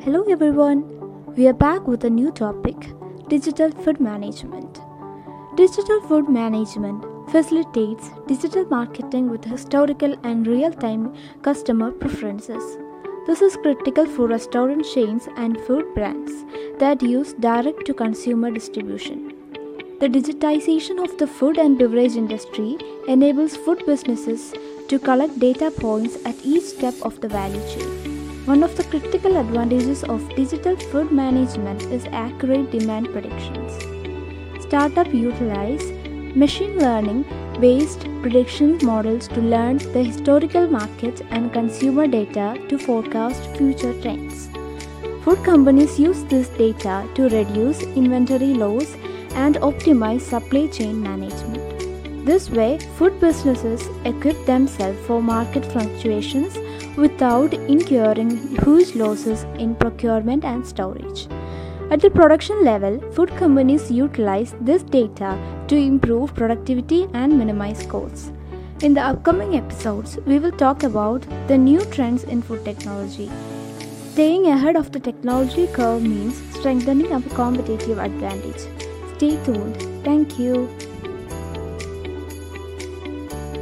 Hello everyone, we are back with a new topic digital food management. Digital food management facilitates digital marketing with historical and real time customer preferences. This is critical for restaurant chains and food brands that use direct to consumer distribution. The digitization of the food and beverage industry enables food businesses to collect data points at each step of the value chain. One of the critical advantages of digital food management is accurate demand predictions. Startups utilize machine learning based prediction models to learn the historical market and consumer data to forecast future trends. Food companies use this data to reduce inventory loss and optimize supply chain management. This way, food businesses equip themselves for market fluctuations without incurring huge losses in procurement and storage. At the production level, food companies utilize this data to improve productivity and minimize costs. In the upcoming episodes, we will talk about the new trends in food technology. Staying ahead of the technology curve means strengthening our competitive advantage. Stay tuned. Thank you.